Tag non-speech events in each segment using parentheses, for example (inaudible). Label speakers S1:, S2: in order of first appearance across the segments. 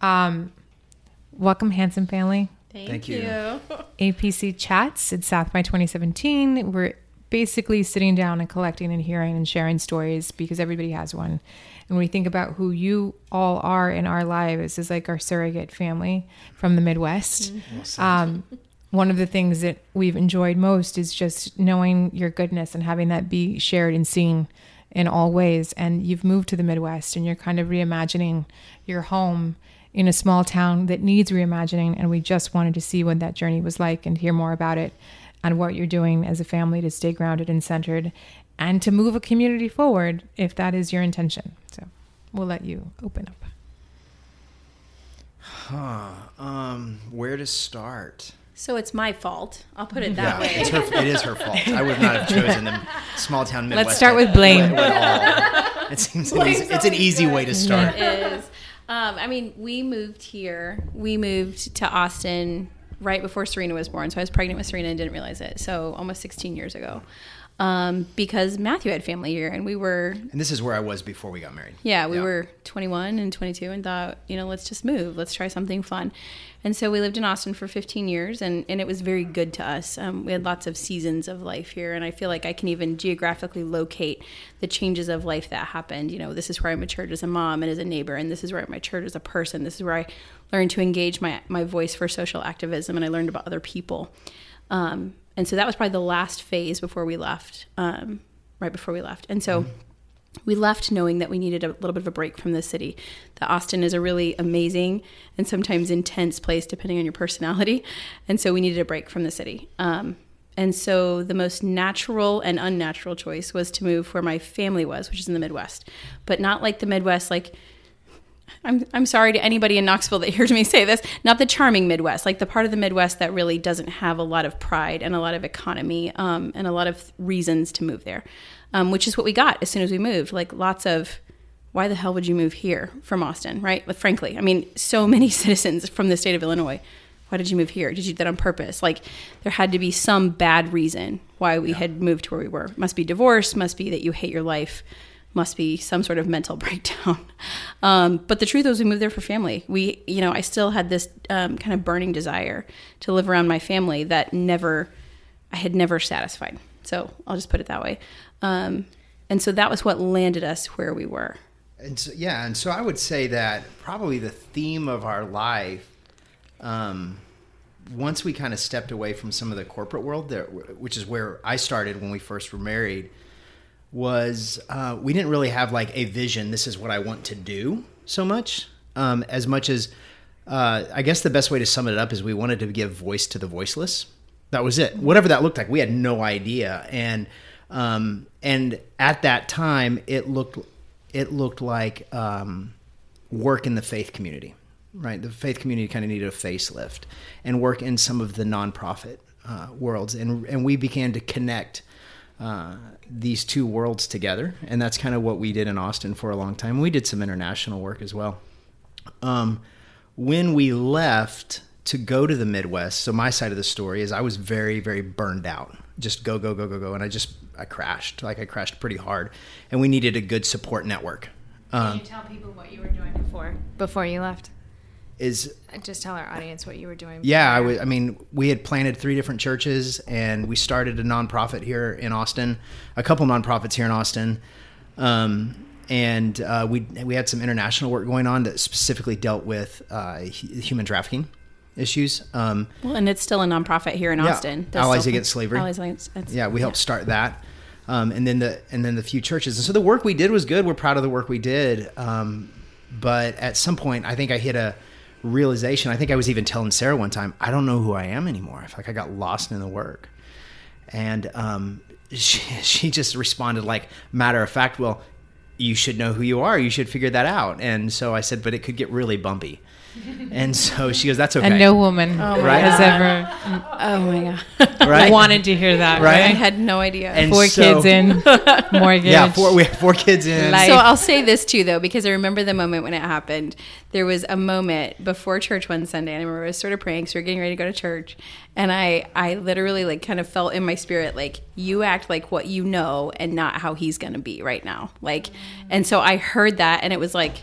S1: Um, welcome, handsome family.
S2: Thank,
S3: Thank you.
S1: APC (laughs) Chats. It's South by 2017. We're basically sitting down and collecting and hearing and sharing stories because everybody has one. And when we think about who you all are in our lives as like our surrogate family from the Midwest. Um, one of the things that we've enjoyed most is just knowing your goodness and having that be shared and seen in all ways. And you've moved to the Midwest and you're kind of reimagining your home in a small town that needs reimagining. And we just wanted to see what that journey was like and hear more about it and what you're doing as a family to stay grounded and centered and to move a community forward if that is your intention. So we'll let you open up.
S3: Huh. Um, where to start?
S2: So it's my fault. I'll put it that
S3: Yeah,
S2: way.
S3: it's her, it is her fault. I would not have (laughs) chosen the small town Midwest.
S1: Let's start with blame.
S3: It seems an easy, it's an easy way to start.
S2: is. Um, I mean, we moved here. We moved to Austin right before Serena was born. So I was pregnant with Serena and didn't realize it. So almost 16 years ago. Um, because Matthew had family here and we were,
S3: And this is where I was before we got married.
S2: yeah, we
S3: Yeah.
S2: were 21 and 22 and thought, you know, let's just move. Let's try something fun. And so we lived in Austin for 15 years and, and it was very good to us. Um, we had lots of seasons of life here. And I feel like I can even geographically locate the changes of life that happened. You know, this is where I matured as a mom and as a neighbor. And this is where I matured as a person. This is where I learned to engage my, my voice for social activism and I learned about other people. Um, and so that was probably the last phase before we left, um, right before we left. And so we left knowing that we needed a little bit of a break from the city. That Austin is a really amazing and sometimes intense place, depending on your personality. (laughs) And so we needed a break from the city. Um, and so the most natural and unnatural choice was to move where my family was, which is in the Midwest, but not like the Midwest, like I'm, I'm sorry to anybody in Knoxville that (laughs) hears me say this, not the charming Midwest, like the part of the Midwest that really doesn't have a lot of pride and a lot of economy um, and a lot of reasons to move there, um, which is what we got as soon as we moved. Like lots of, why the hell would you move here from Austin, right? But frankly, I mean, so (laughs) many citizens from the state of Illinois. Why did you move here? Did you do that on purpose? Like, there had to be some bad reason why we had moved to where we were. Must be divorce, must be that you hate your life, must be some sort of mental (laughs) breakdown. Um, but the truth was, we moved there for family. We, you know, I still had this um, kind of burning desire to live around my family that never, I had never satisfied. So I'll just put it that way. Um, and so that was what landed us where we were.
S3: And so, yeah, and so I would say that probably the theme of our life, um, once we kind of stepped away from some of the corporate world, that, which is where I started when we first were married, was uh, we didn't really have like a vision. This is what I want to do so much, um, as much as uh, I guess the best way to sum it up is we wanted to give voice to the voiceless. That was it. Whatever that looked like, we had no idea. And um, and at that time, it looked it looked like um, work in the faith community, right? The faith community kind of needed a facelift and work in some of the nonprofit uh, worlds, and and we began to connect uh, these two worlds together, and that's kind of what we did in Austin for a long time. We did some international work as well. Um, when we left to go to the Midwest, so my side of the story is I was very, very burned out. Just go, go, go, go, go, and I just I crashed. Like I crashed pretty hard, and we needed a good support network.
S4: Can you tell people what you were doing before before you left?
S3: Is
S4: Just tell our audience what you were doing.
S3: yeah, I, was, I mean, we had planted three different churches, and we started a nonprofit here in Austin, a couple nonprofits here in Austin, um, and uh, we we had some international work going on that specifically dealt with uh, human trafficking issues. Um,
S2: Well, and it's still a nonprofit here in
S3: Yeah.
S2: Austin. There's
S3: Allies Against Slavery.
S2: Allies Against
S3: yeah, we helped start that, um, and then the and then the few churches, and so the work we did was good. We're proud of the work we did, um, but at some point, I think I hit a realization. I think I was even telling Sarah one time, I don't know who I am anymore. I feel like I got lost in the work, and um, (laughs) she she just responded like matter of fact, well. You should know who you are. You should figure that out. And so I said, but it could get really bumpy. And so she goes, "That's okay."
S1: And no woman oh
S3: Right.
S1: has ever
S2: Oh my god!
S3: Right? (laughs)
S1: wanted to hear that,
S3: Right.
S2: I had no idea.
S3: And
S1: Four
S3: so-
S1: kids in, mortgage. (laughs)
S3: Yeah, four, we have four kids in.
S1: Life.
S2: So I'll say this too, though, because I remember the moment when it happened. There was a moment before church one Sunday, and I remember I was sort of praying, so we are getting ready to go to church, and I, I literally like kind of felt in my spirit like you act like what you know and not how he's going to be right now, like, and so I heard that, and it was like,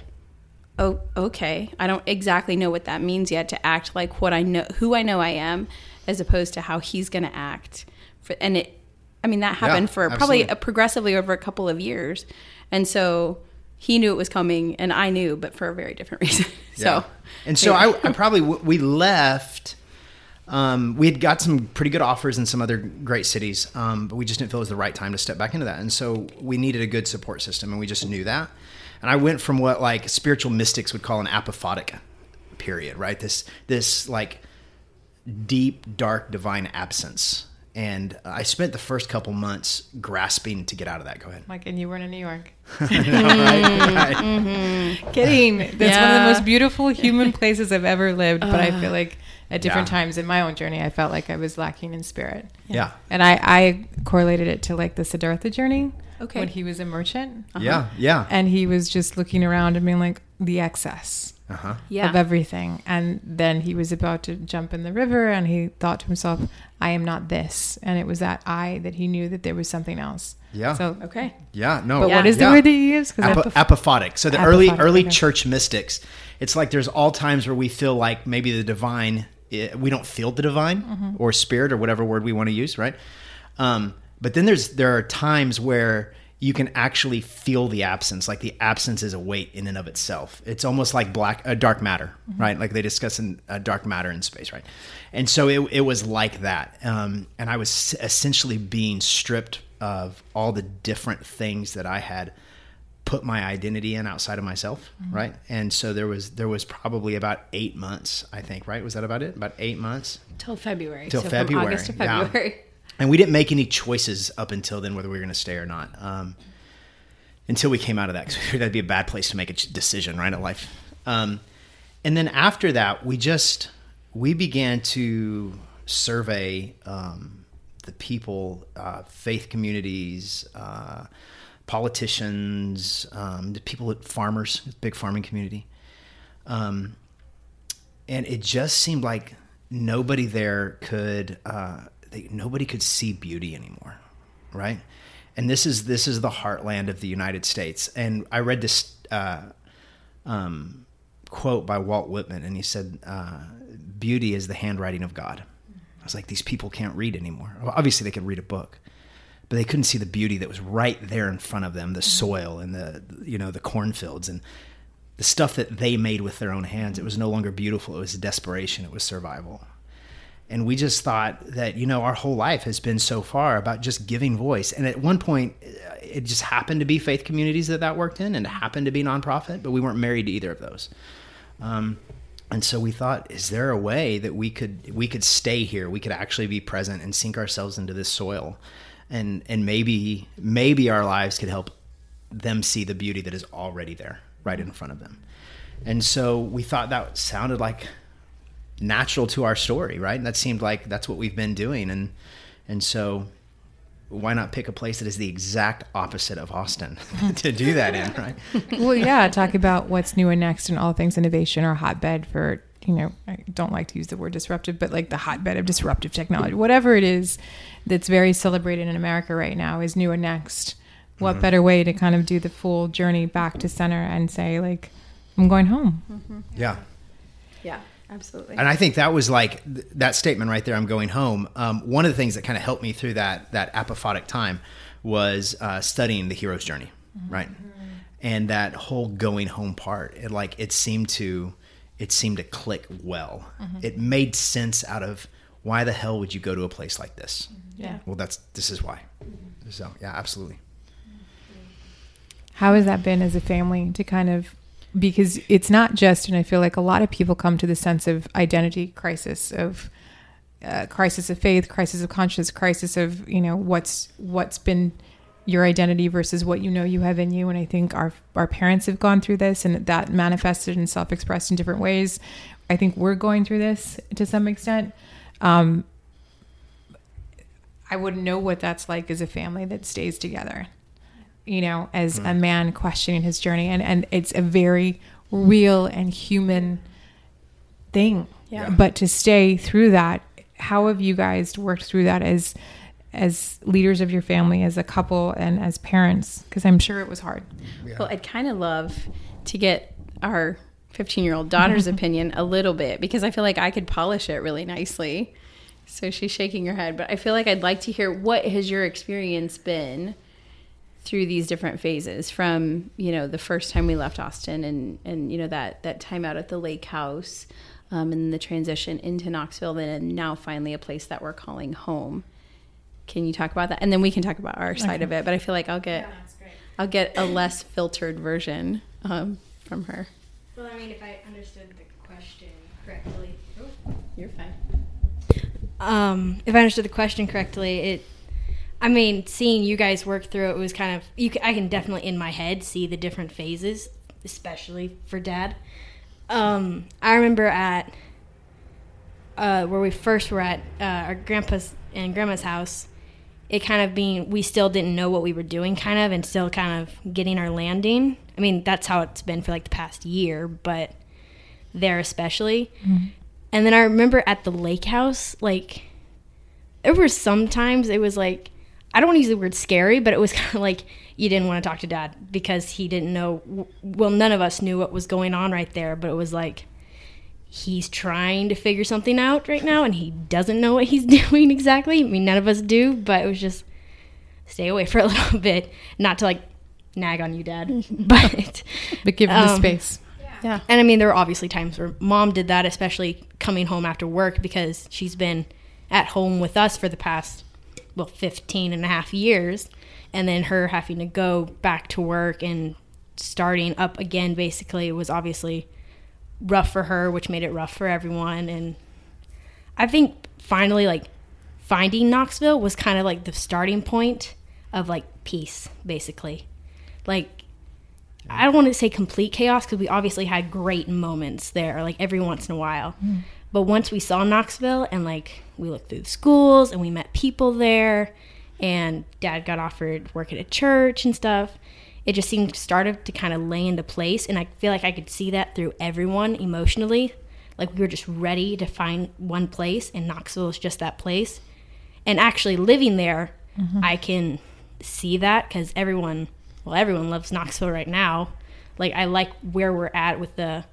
S2: oh, okay, I don't exactly know what that means yet to act like what I know, who I know I am, as opposed to how he's going to act. For, and it, I mean, that happened
S3: Yeah,
S2: for probably a progressively over a couple of years. And so he knew it was coming and I knew, but for a very different (laughs) reason.
S3: Yeah.
S2: so,
S3: and so
S2: yeah.
S3: I, I probably we left. Um, we had got some pretty good offers in some other great cities, um, but we just didn't feel it was the right time to step back into that. And so we needed a good support system, and we just knew that. And I went from what like spiritual mystics would call an apophatic period, right? This this like deep, dark, divine absence. And I spent the first couple months grasping to get out of that. Go ahead.
S1: Mike, and you weren't in New York. (laughs)
S3: Right, mm-hmm. right. Mm-hmm.
S1: Kidding. That's one of the most beautiful human places I've ever lived. But I feel like at different
S3: Yeah.
S1: times in my own journey, I felt like I was lacking in spirit.
S3: Yeah.
S1: And I, I correlated it to like the Siddhartha journey.
S2: Okay.
S1: When he was a merchant.
S3: Yeah. Yeah.
S1: And he was just looking around and being like, the excess
S3: Uh huh.
S2: yeah.
S1: of everything. And then he was about to jump in the river and he thought to himself, I am not this. And it was that I that he knew that there was something else.
S3: Yeah.
S1: So,
S2: okay.
S3: Yeah. No.
S1: but
S2: Yeah.
S1: what is the
S3: Yeah.
S1: word that you use? Because
S3: Apo- apophatic. So the early
S1: Apophatic,
S3: early
S1: okay.
S3: church mystics, it's like there's all times where we feel like maybe the divine, eh, we don't feel the divine
S1: Mm-hmm.
S3: or spirit or whatever word we want to use, right? Um, but then there's there are times where you can actually feel the absence, like the absence is a weight in and of itself. It's almost like black, uh, dark matter,
S1: Mm-hmm.
S3: right? Like they discuss in uh, dark matter in space, right? And so it, it was like that, um, and I was essentially being stripped of all the different things that I had put my identity in outside of myself, right? And so there was there was probably about eight months, I think, right? Was that about it? About eight months
S2: Till February.
S3: till
S2: so
S3: February.
S2: August to
S3: yeah. And we didn't make any choices up until then whether we were going to stay or not. Um, until we came out of that, because (laughs) that'd be a bad place to make a decision, right? In life. Um, and then after that, we just we began to survey um, the people, uh, faith communities, uh, politicians, um, the people, farmers, big farming community. Um, and it just seemed like nobody there could uh, they, nobody could see beauty anymore right? And this is this is the heartland of the united states. And i read this uh, um, quote by walt whitman and he said uh, beauty is the handwriting of god. I was like these people can't read anymore. Well, obviously they could read a book but they couldn't see the beauty that was right there in front of them the soil and the you know the cornfields and the stuff that they made with their own hands. It was no longer beautiful. It was desperation. It was survival and we just thought that you know our whole life has been so far about just giving voice. And at one point uh, it just happened to be faith communities that that worked in and it happened to be nonprofit but we weren't married to either of those. Um, and so we thought is there a way that we could we could stay here? We could actually be present and sink ourselves into this soil. And and maybe maybe our lives could help them see the beauty that is already there right in front of them. And so we thought that sounded like natural to our story right? And that seemed like that's what we've been doing. And and so why not pick a place that is the exact opposite of austin (laughs) to do that in right? (laughs)
S1: Well, yeah, talk about what's new and next and all things innovation or hotbed for, you know, I don't like to use the word disruptive, but like the hotbed of disruptive technology, whatever it is that's very celebrated in America right now is new and next. What mm-hmm. better way to kind of do the full journey back to center and say, like, I'm going home?
S3: yeah
S2: Yeah, absolutely.
S3: and I think that was like th- that statement right there. I'm going home. Um, one of the things that kind of helped me through that that apophatic time was uh, studying the hero's journey, right? And that whole going home part, it like it seemed to it seemed to click well. It made sense out of why the hell would you go to a place like this?
S1: Yeah.
S3: Well, that's this is why. So yeah, absolutely.
S1: How has that been as a family to kind of because it's not just, and I feel like a lot of people come to the sense of identity crisis of uh, crisis of faith, crisis of conscience, crisis of you know what's what's been your identity versus what you know you have in you. And I think our our parents have gone through this, and that manifested and self expressed in different ways. I think we're going through this to some extent. Um, I wouldn't know what that's like as a family that stays together you know, as a mm. man questioning his journey. And, and it's a very real and human thing.
S2: Yeah.
S1: But to stay through that, how have you guys worked through that as as leaders of your family, as a couple, and as parents? Because I'm sure it was hard.
S2: Well, I'd kind of love to get our 15 year old daughter's (laughs) opinion a little bit because I feel like I could polish it really nicely. So she's shaking her head, but I feel like I'd like to hear what has your experience been through these different phases from, you know, the first time we left Austin and and you know that that time out at the lake house um, and the transition into Knoxville and now finally a place that we're calling home. Can you talk about that? And then we can talk about our side of it, but I feel like I'll get I'll get a less filtered version um, from her.
S5: Well, I mean, if I understood the question correctly,
S2: You're fine.
S5: um, if I understood the question correctly, it, I mean, seeing you guys work through it was kind of, you, I can definitely in my head see the different phases, especially for dad. Um, I remember at, uh, where we first were at, uh, our grandpa's and grandma's house, it kind of being, we still didn't know what we were doing kind of, and still kind of getting our landing. I mean, that's how it's been for like the past year, but there especially. And then I remember at the lake house, like there were sometimes it was like I don't want to use the word scary, but it was (laughs) kind of like you didn't want to talk to dad because he didn't know. Well, none of us knew what was going on right there, but it was like he's trying to figure something out right now, and he doesn't know what he's (laughs) doing exactly. I mean, none of us do, but it was just stay away for a (laughs) little bit, not to like nag on you, dad, but
S1: But give them the
S5: Um,
S1: space.
S2: Yeah.
S5: and I mean, there were obviously times where mom did that, especially coming home after work because she's been at home with us for the past, well, 15 and a half years. And then her having to go back to work and starting up again basically was obviously rough for her, which made it rough for everyone. And I think finally, like, finding Knoxville was kind of like the starting point of like peace, basically. Like, I don't want to say complete chaos because we obviously had great moments there, like every once in a while. Mm. But once we saw Knoxville and like we looked through the schools and we met people there, and dad got offered work at a church and stuff, it just seemed started to kind of lay into place. And I feel like I could see that through everyone emotionally. Like we were just ready to find one place, and Knoxville is just that place. And actually living there, mm-hmm. I can see that because everyone, well, everyone loves Knoxville right now. Like I like where we're at with the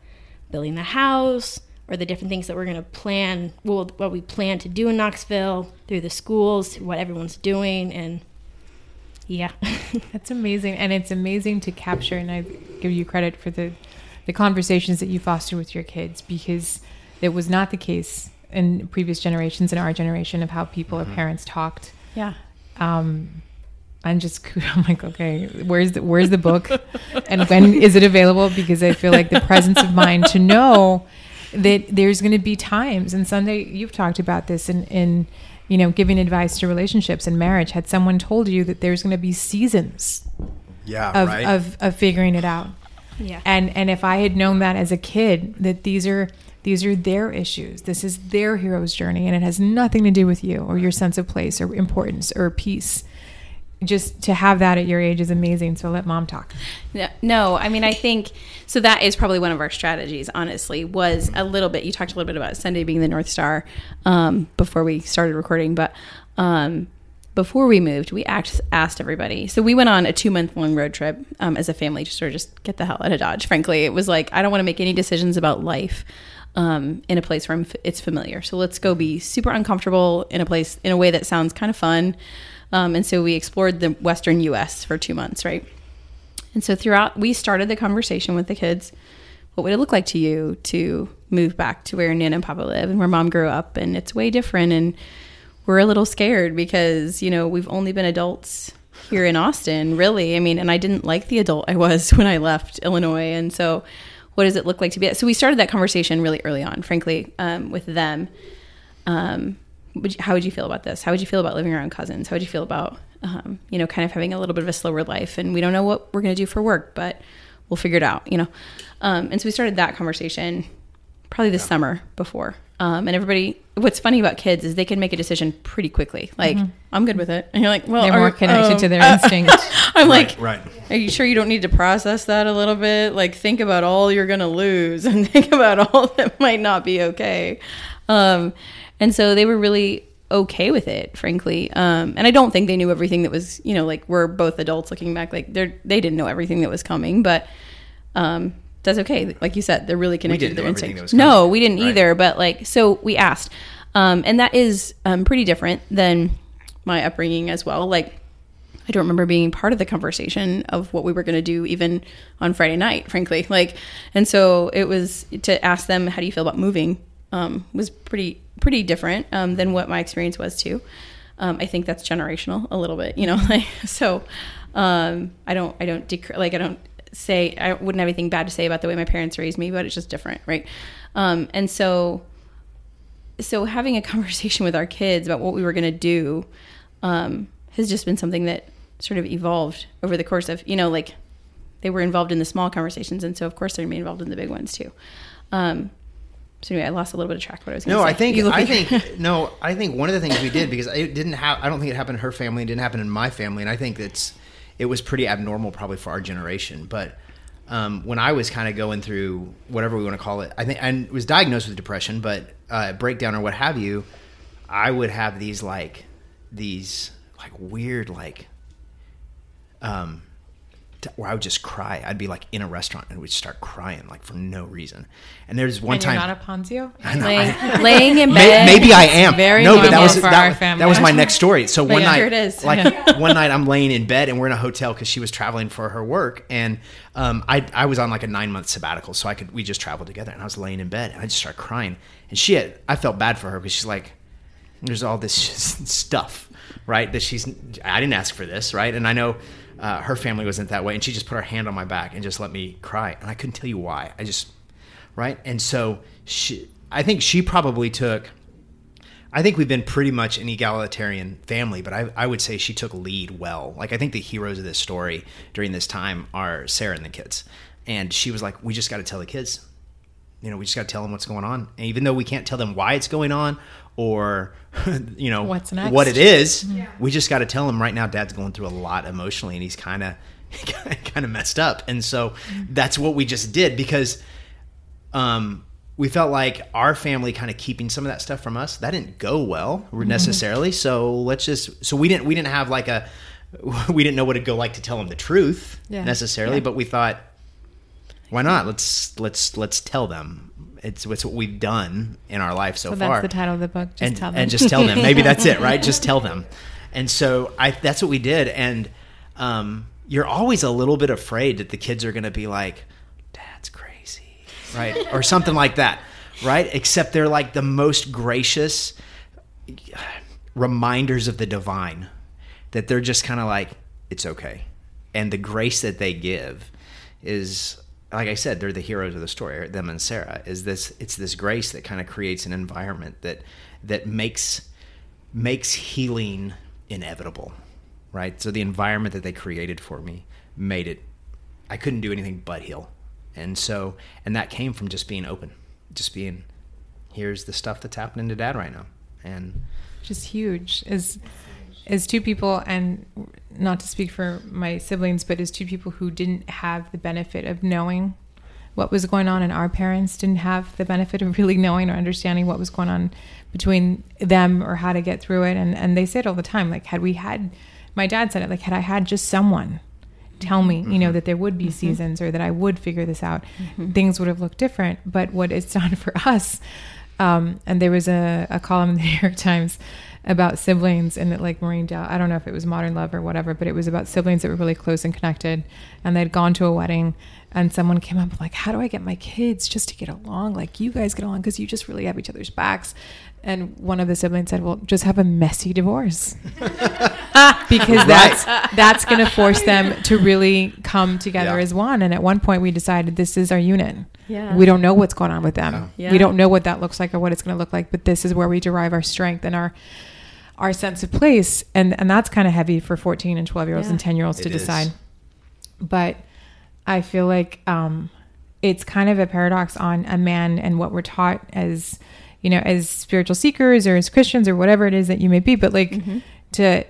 S5: building the house or the different things that we're going to plan. Well, what we plan to do in Knoxville through the schools, what everyone's doing, and yeah, (laughs)
S1: That's amazing, and it's amazing to capture. And I give you credit for the the conversations that you foster with your kids because it was not the case in previous generations in our generation of how people or parents talked.
S2: Yeah.
S1: Um, I'm just (laughs) I'm like, okay, where's the where's the book, and when is it available? Because I feel like the presence of mind to know that there's going to be times. And Sunday, you've talked about this in in you know giving advice to relationships and marriage. Had someone told you that there's going to be seasons
S3: Yeah,
S1: of,
S3: right.
S1: of of figuring it out.
S5: yeah,
S1: And and if I had known that as a kid, that these are these are their issues. This is their hero's journey, and it has nothing to do with you or your sense of place or importance or peace. Just to have that at your age is amazing. So let mom talk.
S2: No, no, I mean, I think so. That is probably one of our strategies. Honestly, was a little bit. You talked a little bit about Sunday being the North Star um, before we started recording, but um, before we moved, we asked, everybody. So we went on a two month long road trip um, as a family, to sort of just get the hell out of Dodge. Frankly, it was like I don't want to make any decisions about life um, in a place where f- it's familiar. So let's go be super uncomfortable in a place in a way that sounds kind of fun. Um, and so we explored the Western U.S. for two months, right? And so throughout, we started the conversation with the kids. What would it look like to you to move back to where Nana and Papa live and where Mom grew up? And it's way different. And we're a little scared because you know we've only been adults here in Austin, really. I mean, and I didn't like the adult I was (laughs) when I left Illinois. And so, what does it look like to be? So we started that conversation really early on, frankly, um, with them. Um, would you, how would you feel about this? How would you feel about living around cousins? How would you feel about, um, you know, kind of having a little bit of a slower life? And we don't know what we're going to do for work, but we'll figure it out, you know? Um, and so we started that conversation probably this summer before. Um, and everybody, what's funny about kids is they can make a decision pretty quickly. Like, I'm good with it. And you're like, well,
S1: Mm-hmm. They're more connected
S2: um,
S1: to their
S2: uh,
S1: instinct. (laughs)
S2: I'm like,
S3: right.
S2: are you sure you don't need to process that a little bit? Like, think about all you're going to lose and (laughs) think about all that might not be okay. Um, and so they were really okay with it, frankly. Um, and I don't think they knew everything that was, you know, like we're both adults looking back, like they're, they didn't know everything that was coming, but, um, that's okay. Like you said, they're really connected
S3: didn't
S2: to their instincts. No, we didn't
S3: Right.
S2: either. But like, so we asked, um, and that is um, pretty different than my upbringing as well. Like, I don't remember being part of the conversation of what we were going to do even on Friday night, frankly. Like, and so it was to ask them, "How do you feel about moving?" Um, was pretty pretty different um, than what my experience was too. Um, I think that's generational a little bit, you know. (laughs) Like, so um, I don't I don't dec- like I don't say I wouldn't have anything bad to say about the way my parents raised me, but it's just different, right? Um, and so so having a (laughs) conversation with our kids about what we were going to do um, has just been something that sort of evolved over the course of you know like they were involved in the small conversations and so of course they're going to be involved in the big ones too um, so anyway i lost a little bit of track of what i was going to
S3: No,
S2: say
S3: I think I (laughs) think no, I think one of the things we did because it didn't have I don't think it happened in her family, it didn't happen in my family, and I think that's it was pretty abnormal probably for our generation. But um, when I was kind of going through whatever we want to call it, I think I was diagnosed with depression, but uh, breakdown or what have you, I would have these like these like weird like um t- where I would just cry. I'd be like in a restaurant and we'd start crying like for no reason. And there's one
S1: and
S3: time
S1: you're not a Ponzio.
S2: laying, (laughs) (laughs) laying in
S3: May-
S2: bed
S3: Maybe I am.
S1: very
S3: no, but that was
S1: for
S3: that,
S1: our family.
S3: that was my next story. So one
S2: yeah,
S3: night,
S2: here it is.
S3: like (laughs) one night, I'm laying in bed and we're in a hotel because she was traveling for her work, and um, I I was on like a nine month sabbatical, so I could we just traveled together, and I was laying in bed and I just started crying, and she had I felt bad for her because she's like, there's all this stuff, right? That she's I didn't ask for this, right? And I know. Uh, her family wasn't that way, and she just put her hand on my back and just let me cry, and I couldn't tell you why. I just, right, and so she, I think she probably took I think we've been pretty much an egalitarian family, but I, I would say she took lead well. Like I think the heroes of this story during this time are Sarah and the kids, and she was like, "We just got to tell the kids, you know, we just got to tell them what's going on, and even though we can't tell them why it's going on or (laughs) you know
S1: What's next.
S3: what it is, mm-hmm. we just got to tell him right now. Dad's going through a lot emotionally, and he's kind of (laughs) kind of messed up, and so mm-hmm. that's what we just did because um, we felt like our family kind of keeping some of that stuff from us that didn't go well mm-hmm. necessarily. So let's just so we didn't we didn't have like a (laughs) we didn't know what it'd go like to tell them the truth
S1: Yeah.
S3: necessarily but we thought why not? Let's let's let's tell them it's it's what we've done in our life so,
S1: So
S3: far
S1: that's the title of the book. Just
S3: and,
S1: tell them.
S3: and just tell them. Maybe (laughs) that's it, right? Just tell them. And so I that's what we did. And um, you're always a little bit afraid that the kids are going to be like, "Dad's crazy," right, or something like that, right? Except they're like the most gracious reminders of the divine. That they're just kind of like, "It's okay," and the grace that they give is like I said, they're the heroes of the story. Them and Sarah is this. It's this grace that kind of creates an environment that that makes makes healing inevitable, right? So the environment that they created for me made it. I couldn't do anything but heal, and so and that came from just being open, just being. Here's the stuff that's happening to Dad right now, and
S1: just huge as as two people and not to speak for my siblings but as two people who didn't have the benefit of knowing what was going on and our parents didn't have the benefit of really knowing or understanding what was going on between them or how to get through it. And and they say it all the time like had we had my dad said it like had I had just someone tell me you know mm-hmm. that there would be mm-hmm. seasons or that I would figure this out mm-hmm. things would have looked different. But what it's (laughs) done for us um, and there was a, a column in the New York Times about siblings and it like Maureen Dowd I don't know if it was Modern Love or whatever but it was about siblings that were really close and connected and they'd gone to a wedding and someone came up like how do I get my kids just to get along? Like you guys get along because you just really have each other's backs. And one of the siblings said well just have a messy divorce. (laughs) Because that's that's going to force them to really come together
S3: Yeah.
S1: as one and at one point we decided this is our unit.
S2: Yeah.
S1: we don't know what's going on with them.
S2: Yeah.
S1: we don't know what that looks like or what it's going to look like but this is where we derive our strength and our our sense of place and and that's kind of heavy for 14 and 12 year olds
S2: Yeah.
S1: and 10 year olds to
S3: It is.
S1: decide but i feel like um it's kind of a paradox on a man and what we're taught as you know as spiritual seekers or as christians or whatever it is that you may be but like to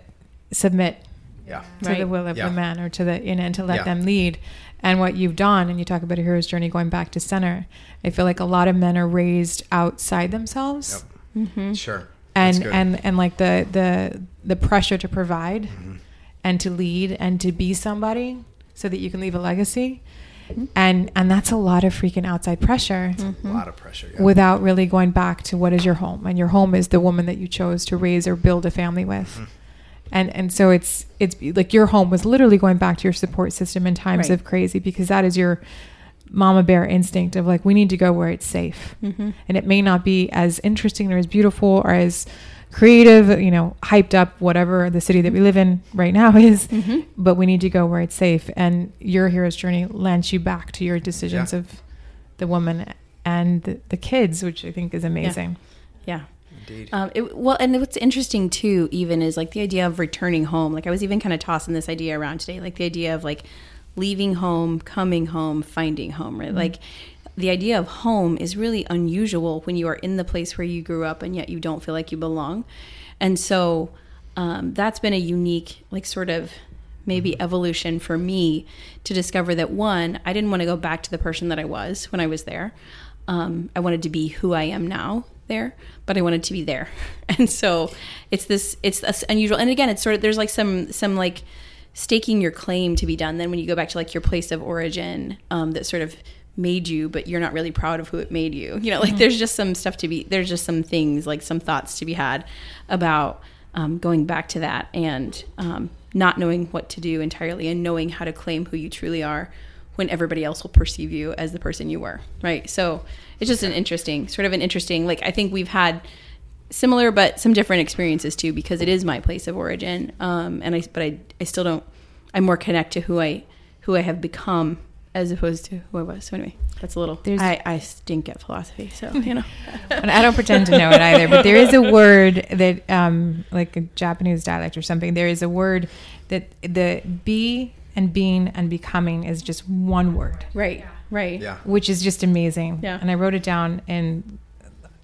S1: submit
S3: yeah,
S1: to
S2: Right.
S1: the will of
S3: Yeah.
S1: the man or to the you know and to let
S3: Yeah.
S1: them lead and what you've done and you talk about a hero's journey going back to center i feel like a lot of men are raised outside themselves
S3: sure,
S1: and and and like the the the pressure to provide
S3: Mm-hmm.
S1: and to lead and to be somebody so that you can leave a legacy and and that's a lot of freaking outside pressure
S3: A lot of pressure. yeah.
S1: without really going back to what is your home and your home is the woman that you chose to raise or build a family with
S3: Mm-hmm.
S1: and and so it's it's like your home was literally going back to your support system in times
S2: Right.
S1: of crazy because that is your mama bear instinct of like we need to go where it's safe
S2: Mm-hmm.
S1: and it may not be as interesting or as beautiful or as creative you know hyped up whatever the city that we live in right now (laughs) is
S2: Mm-hmm.
S1: but we need to go where it's safe and your hero's journey lands you back to your decisions
S3: Yeah.
S1: of the woman and the, the kids which i think is amazing
S2: Yeah.
S3: Indeed.
S2: Um, it, well, and what's interesting too, even is like the idea of returning home. Like I was even kind of tossing this idea around today, like the idea of like leaving home, coming home, finding home. Right? Like the idea of home is really unusual when you are in the place where you grew up and yet you don't feel like you belong. And so um, that's been a unique, like sort of maybe evolution for me to discover that one, I didn't want to go back to the person that I was when I was there. Um, I wanted to be who I am now there, but I wanted to be there. (laughs) And so it's this, it's unusual. And again, it's sort of, there's like some, some like staking your claim to be done. Then when you go back to like your place of origin, um, that sort of made you, but you're not really proud of who it made you. You know, like there's just some stuff to be, there's just some things, like some thoughts to be had about um, going back to that and um, not knowing what to do entirely and knowing how to claim who you truly are when everybody else will perceive you as the person you were. Right. So it's just an interesting, sort of an interesting, like I think we've had similar but some different experiences too because it is my place of origin um and i but i i still don't I'm more connect to who i who i have become as opposed to who i was so anyway that's a little
S1: There's-
S2: i i stink at philosophy so you know (laughs)
S1: and I don't pretend to know it either, but there is a word that, um, like a Japanese dialect or something, there is a word that the be and being and becoming is just one word,
S2: right right
S3: yeah.
S1: which is just amazing.
S2: Yeah.
S1: And I wrote it down in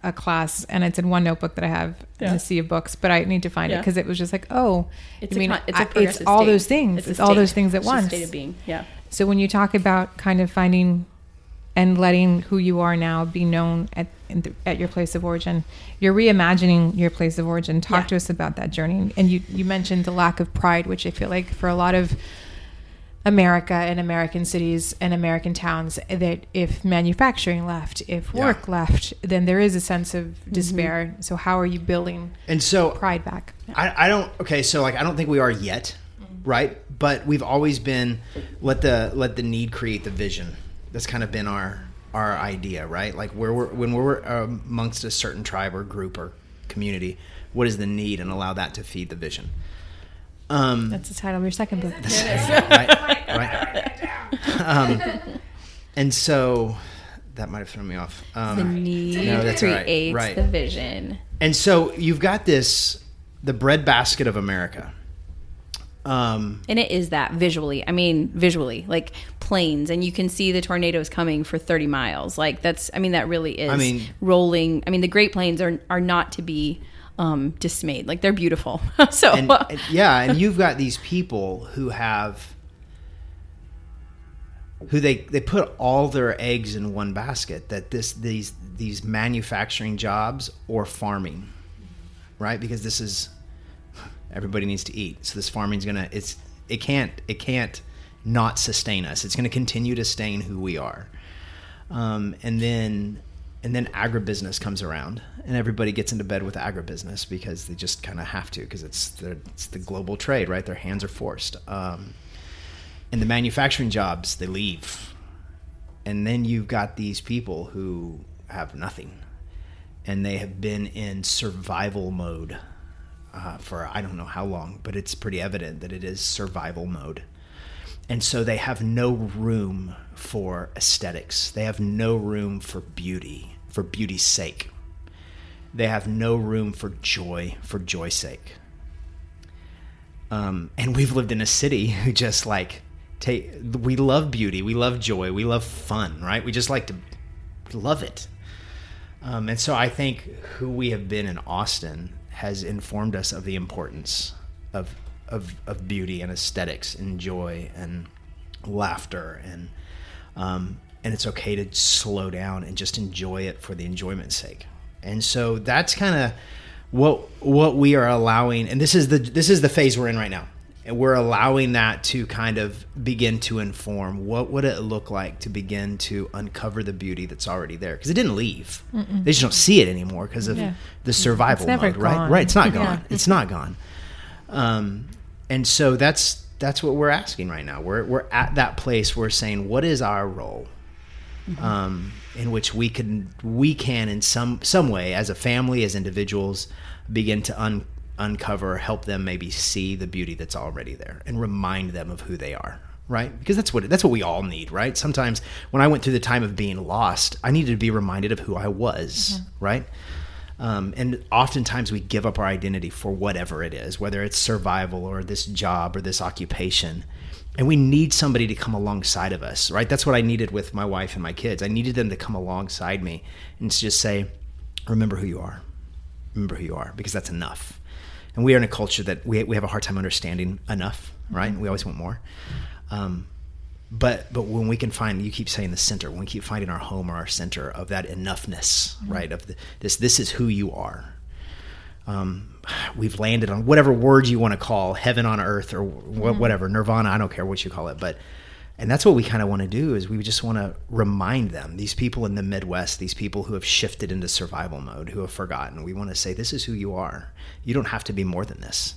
S1: a class, and it's in one notebook that I have in
S2: Yeah.
S1: the sea of books, but I need to find it because it was just like, oh,
S2: it's
S1: I mean,
S2: con- it's
S1: I-
S2: a progressive
S1: all those things.
S2: it's,
S1: It's, all those things at
S2: It's
S1: once.
S2: state of being yeah
S1: So when you talk about kind of finding and letting who you are now be known at in at your place of origin, you're reimagining your place of origin. Talk
S2: Yeah.
S1: to us about that journey. And you you mentioned the lack of pride, which I feel like for a lot of America and American cities and American towns, that if manufacturing left, if
S3: Yeah.
S1: work left, then there is a sense of
S2: Mm-hmm.
S1: despair. So how are you building
S3: And so
S1: pride back?
S3: I, I don't okay so like i don't think we are yet right but we've always been let the let the need create the vision that's kind of been our our idea right like where we're when we're amongst a certain tribe or group or community what is the need and allow that to feed the vision um
S1: That's the title of your second book.
S3: right right (laughs) um and so that might have thrown me off um
S2: the need
S3: no, all right.
S2: creates
S3: Right.
S2: the vision
S3: And so you've got this the breadbasket of America. Um,
S2: And it is that visually. I mean, visually, like planes, and you can see the tornadoes coming for 30 miles. Like that's, I mean, that really is
S3: I mean-
S2: rolling. I mean, the Great Plains are are not to be um, dismayed. Like they're beautiful. (laughs) so
S3: and, and- yeah, and you've got these people who have who they they put all their eggs in one basket that this these these manufacturing jobs or farming right because this is everybody needs to eat so this farming's gonna it's it can't it can't not sustain us it's gonna continue to sustain who we are um, and then and then agribusiness comes around and everybody gets into bed with agribusiness because they just kind of have to because it's the it's the global trade right? Their hands are forced. Um, and the manufacturing jobs they leave. And then you've got these people who have nothing. And they have been in survival mode uh, for I don't know how long, but it's pretty evident that it is survival mode. And so they have no room for aesthetics. They have no room for beauty, for beauty's sake. They have no room for joy, for joy's sake. Um, and we've lived in a city (laughs) who just like take. We love beauty, we love joy, we love fun, right? We just like to love it. Um, and so I think who we have been in Austin has informed us of the importance of of, of beauty and aesthetics and joy and laughter and um, and it's okay to slow down and just enjoy it for the enjoyment's sake. And so that's kind of what what we are allowing. And this is the this is the phase we're in right now. and we're allowing that to kind of begin to inform what would it look like to begin to uncover the beauty that's already there because it didn't leave they just don't see it anymore because of
S1: Yeah.
S3: the survival mode right
S1: gone.
S3: right it's not (laughs)
S1: Yeah.
S3: gone it's not gone um, and so that's that's what we're asking right now. We're, we're at that place where we're saying what is our role? Um, in which we can we can in some some way as a family as individuals begin to un, uncover help them maybe see the beauty that's already there and remind them of who they are right? Because that's what that's what we all need right? Sometimes when i went through the time of being lost i needed to be reminded of who i was right um, and oftentimes we give up our identity for whatever it is, whether it's survival or this job or this occupation. And we need somebody to come alongside of us, right? That's what I needed with my wife and my kids. I needed them to come alongside me and to just say, remember who you are. Remember who you are, because that's enough. And we are in a culture that we, we have a hard time understanding enough, right? We always want more. Um, but but when we can find you keep saying the center when we keep finding our home or our center of that enoughness right of the, this this is who you are. Um, we've landed on whatever word you want to call heaven on earth or wh- whatever nirvana i don't care what you call it but and that's what we kind of want to do is we just want to remind them these people in the midwest these people who have shifted into survival mode who have forgotten we want to say this is who you are. You don't have to be more than this.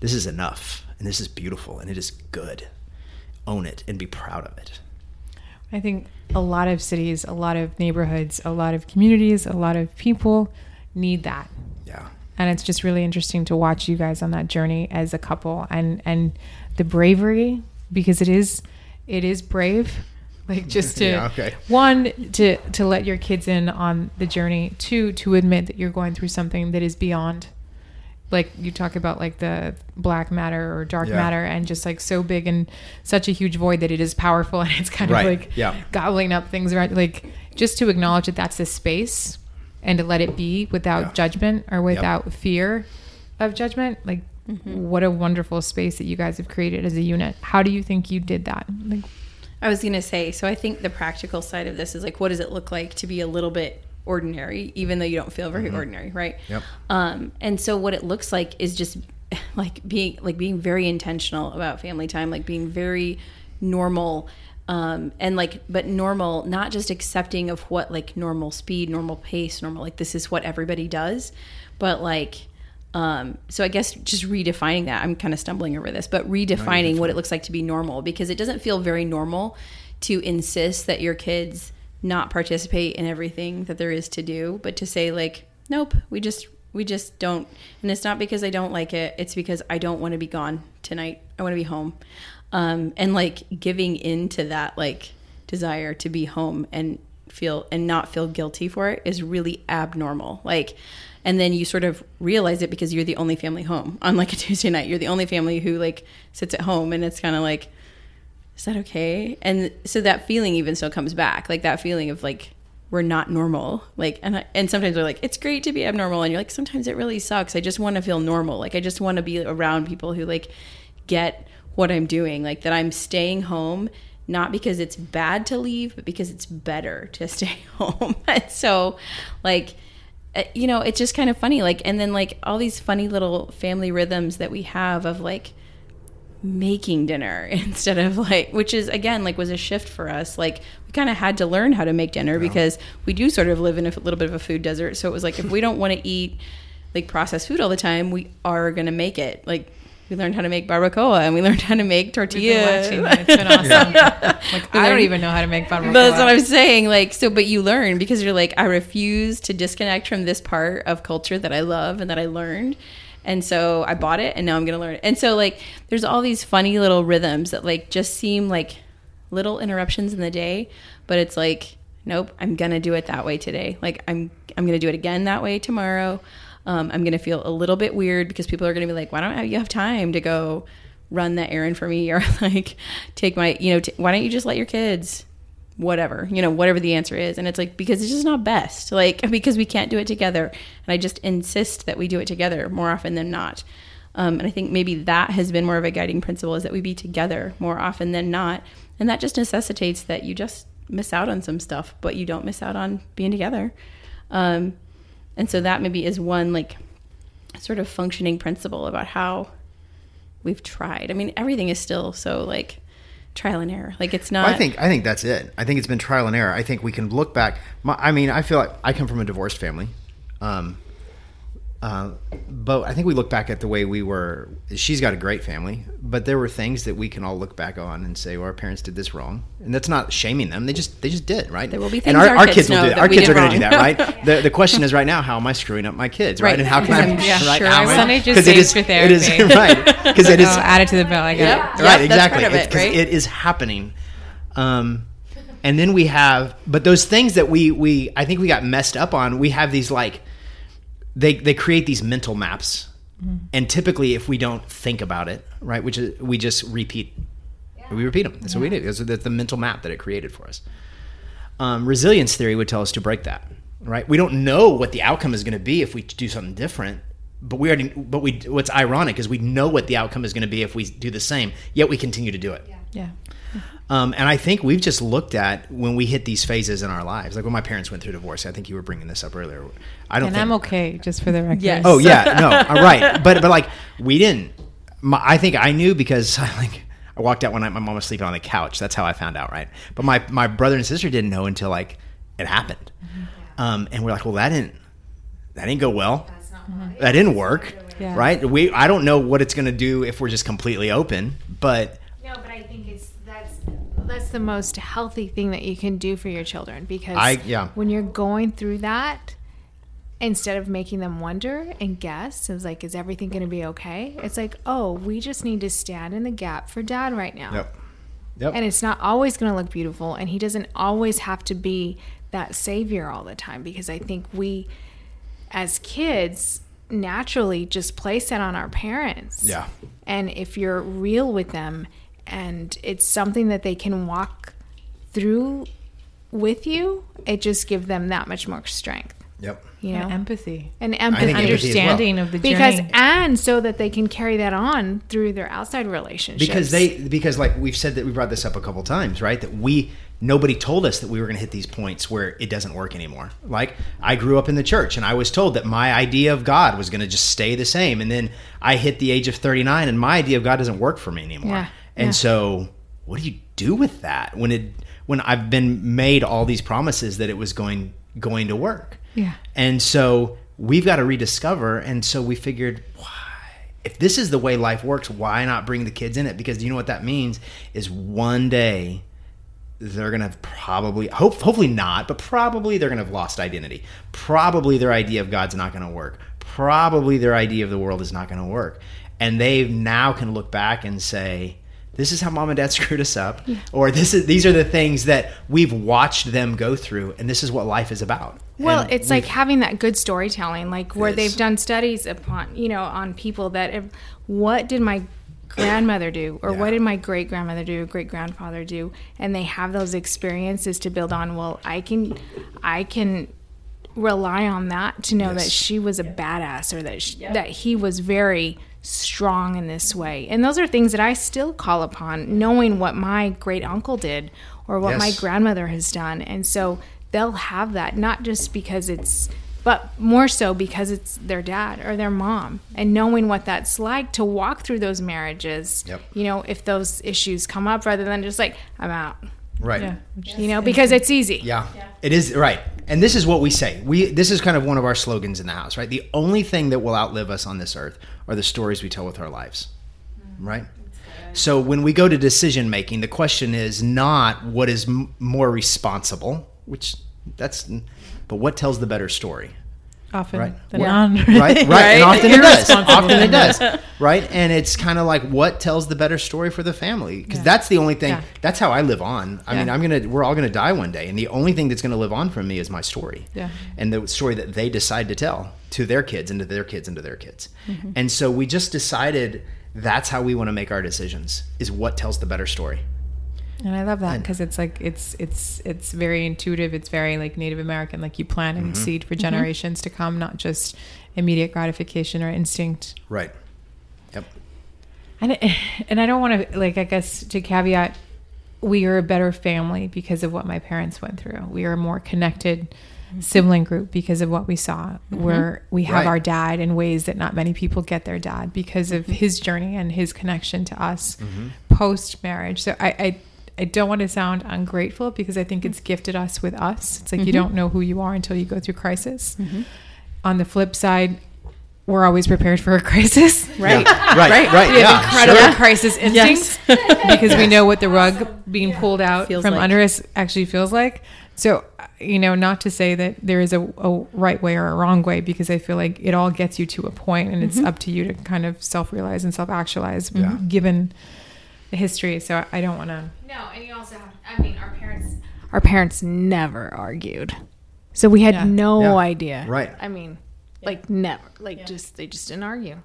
S3: This is enough and this is beautiful and it is good own it and be proud of it
S1: I think a lot of cities, a lot of neighborhoods, a lot of communities, a lot of people need that.
S3: yeah
S1: And it's just really interesting to watch you guys on that journey as a couple and and the bravery because it is it is brave (laughs) like just to
S3: Yeah, okay.
S1: one to to let your kids in on the journey two to admit that you're going through something that is beyond like you talk about like the black matter or dark
S3: Yeah.
S1: matter and just like so big and such a huge void that it is powerful (laughs) and it's kind
S3: Right.
S1: of like
S3: Yeah.
S1: gobbling up things around like just to acknowledge that that's the space and to let it be without
S3: Yeah.
S1: judgment or without fear of judgment like
S2: Mm-hmm.
S1: what a wonderful space that you guys have created as a unit how do you think you did that like
S2: I was going to say, so I think the practical side of this is like, what does it look like to be a little bit ordinary, even though you don't feel very ordinary, right?
S3: Yep.
S2: Um, and so what it looks like is just (laughs) like being like being very intentional about family time, like being very normal. Um, and like, but normal, not just accepting of what like normal speed, normal pace, normal, like this is what everybody does, but like, um, so I guess just redefining that. I'm kind of stumbling over this, but redefining what it looks like to be normal because it doesn't feel very normal to insist that your kids not participate in everything that there is to do, but to say like, nope, we just we just don't. And it's not because I don't like it. It's because I don't want to be gone tonight. I want to be home. Um, and like giving into that like desire to be home and feel and not feel guilty for it is really abnormal. Like and then you sort of realize it because you're the only family home on like a (laughs) Tuesday night. You're the only family who like sits at home and it's kind of like is that okay? And so that feeling even still comes back. Like that feeling of like we're not normal. Like and I, and sometimes we're like it's great to be abnormal and you're like sometimes it really sucks. I just want to feel normal. Like I just want to be around people who like get what I'm doing. Like that I'm staying home not because it's bad to leave, but because it's better to (laughs) stay home. (laughs) so like uh, you know, it's just kind of funny. Like, and then like all these funny little family rhythms that we have of like making dinner (laughs) instead of like, which is again like was a shift for us. Like, we kind of had to learn how to make dinner because we do sort of live in a little bit of a food desert. So it was like if we don't want to eat like processed food all the time, we are going to make it. Like, we learned how to make barbacoa and we learned how to make
S1: We've been
S2: tortillas.
S1: watching and it's been (laughs) awesome. Like I don't even know how to make barbacoa.
S2: That's what I'm saying. Like, so, but you learn because you're like, I refuse to disconnect from this part of culture that I love and that I learned. And so I bought it and now I'm going to learn it. And so, like, there's all these funny little rhythms that, like, just seem like little interruptions in the day, but it's like, nope, I'm going to do it that way today. Like, I'm, I'm going to do it again that way tomorrow. Um, I'm going to feel a little bit weird because people are going to be like, why don't you have time to go run that errand for me (laughs) or like take my you know t- why don't you just let your kids whatever you know whatever the answer is. And it's like because it's just not best. Like (laughs) because we can't do it together. And i just insist that we do it together more often than not. Um, and i think maybe that has been more of a guiding principle is that we be together more often than not. And that just necessitates that you just miss out on some stuff but you don't miss out on being together. Um, and so that maybe is one like sort of functioning principle about how we've tried. I mean, everything is still so like trial and error. Like it's not.
S3: Well, I think I think that's it. I think it's been trial and error. I think we can look back. My, I mean, I feel like I come from a divorced family, um, uh, but I think we look back at the way we were. She's got a great family, but there were things that we can all look back on and say, "Well, our parents did this wrong," and that's not shaming them. They just they just did right.
S2: There will be
S3: and
S2: things
S3: our,
S2: our
S3: our
S2: kids
S3: kids will do that. Our kids are going to do that, right? (laughs) the The question is right now, how am I screwing up my kids, right?
S2: Right.
S3: And how can I? (laughs)
S1: Yeah,
S3: right?
S1: sure.
S3: I-
S1: Sunday just
S3: it is-
S1: for
S3: It is (laughs) right because it is
S1: Oh, add it to the bill. I got
S2: Yep.
S1: it.
S3: right exactly It's
S2: right?
S3: it is happening um and then we have but those things that we we i think we got messed up on we have these like they they create these mental maps. And typically if we don't think about it right which is we just repeat. We repeat them that's what we do. That's, that's the mental map that it created for us. Um, resilience theory would tell us to break that right? We don't know what the outcome is going to be if we do something different but we already but we what's ironic is we know what the outcome is going to be if we do the same yet we continue to do it.
S1: Yeah.
S3: Um, and I think we've just looked at when we hit these phases in our lives, like when my parents went through divorce. I think you were bringing this up earlier. I don't.
S1: And
S3: think,
S1: I'm okay, just for the record.
S2: Yes.
S3: Oh yeah, no, (laughs) uh, right. But but like we didn't. My, I think I knew because (laughs) I like I walked out one night. My mom was sleeping on the couch. That's how I found out, right? But my my brother and sister didn't know until like it happened. Um, and we're like, well, that didn't that didn't go well. That didn't work,
S1: Yeah.
S3: right? We I don't know what it's gonna do if we're just completely open, but
S4: I think it's that's that's the most healthy thing that you can do for your children because
S3: I- yeah.
S4: when you're going through that instead of making them wonder and guess it's like is everything going to be okay it's like oh we just need to stand in the gap for dad right now
S3: yep, yep.
S4: and it's not always going to look beautiful and he doesn't always have to be that savior all the time because i think we as kids naturally just place that on our parents
S3: Yeah.
S4: and if you're real with them and it's something that they can walk through with you it just gives them that much more strength.
S3: Yep.
S4: you know?
S1: And empathy.
S4: and empathy
S3: think empathy. as well.
S1: Understanding of the
S4: because and so that they can carry that on through their outside relationships.
S3: Because they because like we've said that we brought this up a couple times right? That we nobody told us that we were going to hit these points where it doesn't work anymore. Like i grew up in the church and i was told that my idea of god was going to just stay the same and then i hit the age of 39 and my idea of god doesn't work for me anymore.
S4: Yeah,
S3: and
S4: yeah.
S3: so what do you do with that when it when i've been made all these promises that it was going going to work
S1: Yeah.
S3: and so we've got to rediscover. And so we figured, why? If this is the way life works, why not bring the kids in it? Because you know what that means is one day they're going to probably, hope, hopefully not, but probably they're going to have lost identity. Probably their idea of God's not going to work. Probably their idea of the world is not going to work. And they now can look back and say, this is how mom and dad (laughs) screwed us up or this is these are the things that we've watched them go through and this is what life is about
S4: Well,
S3: And
S4: it's like having that good storytelling, like where they've done studies upon, you know, on people that, if, what did my grandmother do, or
S3: Yeah.
S4: what did my great grandmother do, great grandfather do, and they have those experiences to build on. Well, I can, I can rely on that to know
S3: Yes.
S4: that she was a badass, or that sh that he was very strong in this way. And those are things that I still call upon, knowing what my great uncle did or what my grandmother has done. And so they'll have that not just because it's but more so because it's their dad or their mom and knowing what that's like to walk through those marriages
S3: Yep.
S4: you know if those issues come up rather than just like i'm out
S3: right
S1: Yeah.
S4: you know because it's easy
S3: Yeah. It is right. And this is what we say. We this is kind of one of our slogans in the house, right? The only thing that will outlive us on this earth are the stories we tell with our lives. Mm. Right? So when we go to decision making, the question is not what is m- more responsible, which that's but what tells the better story.
S1: Often
S3: Right.
S1: the
S3: What-
S1: non
S3: Right, right, and often it does. Often it does, (laughs) right? And it's kind of like what tells the better story for the family, because
S1: Yeah.
S3: that's the only thing.
S1: Yeah.
S3: That's how I live on. I mean, I'm gonna. We're all gonna die one day, and the only thing that's gonna live on from me is my story,
S1: Yeah.
S3: and the story that they decide to tell to their kids and to their kids and to their kids.
S1: Mm-hmm.
S3: And so we just decided that's how we want to make our decisions: is what tells the better story.
S1: And I love that because it's like it's it's it's very intuitive. It's very like Native American. Like you plant and
S3: Mm-hmm.
S1: seed for mm-hmm. generations to come, not just immediate gratification or instinct.
S3: Right. Yep.
S1: And it, and I don't want to like I guess to caveat, we are a better family because of what my parents went through. We are a more connected mm-hmm. sibling group because of what we saw, mm-hmm. where we have
S3: Right.
S1: our dad in ways that not many people get their dad because of his journey and his connection to us post marriage. So I, I I don't want to sound ungrateful because I think it's mm-hmm. gifted us with us. It's like you mm-hmm. don't know who you are until you go through crisis. Mm-hmm. On the flip side, we're always prepared for a crisis. (laughs) (laughs)
S3: Right. Right. Right.
S1: We have
S3: Yeah.
S1: incredible
S3: sure.
S1: crisis instincts (laughs) because we know what the rug being pulled out
S2: Feels
S1: from
S2: like.
S1: under us actually feels like. So, you know, not to say that there is a, a right way or a wrong way because I feel like it all gets you to a point and it's up to you to kind of self realize and self actualize
S3: Yeah.
S1: given the history. So I don't want to.
S4: No, and you also have. I mean, our parents. Our parents never argued, so we had
S1: Yeah.
S4: no
S3: Yeah.
S4: idea.
S3: Right.
S4: I mean, like never. Like just they just didn't argue.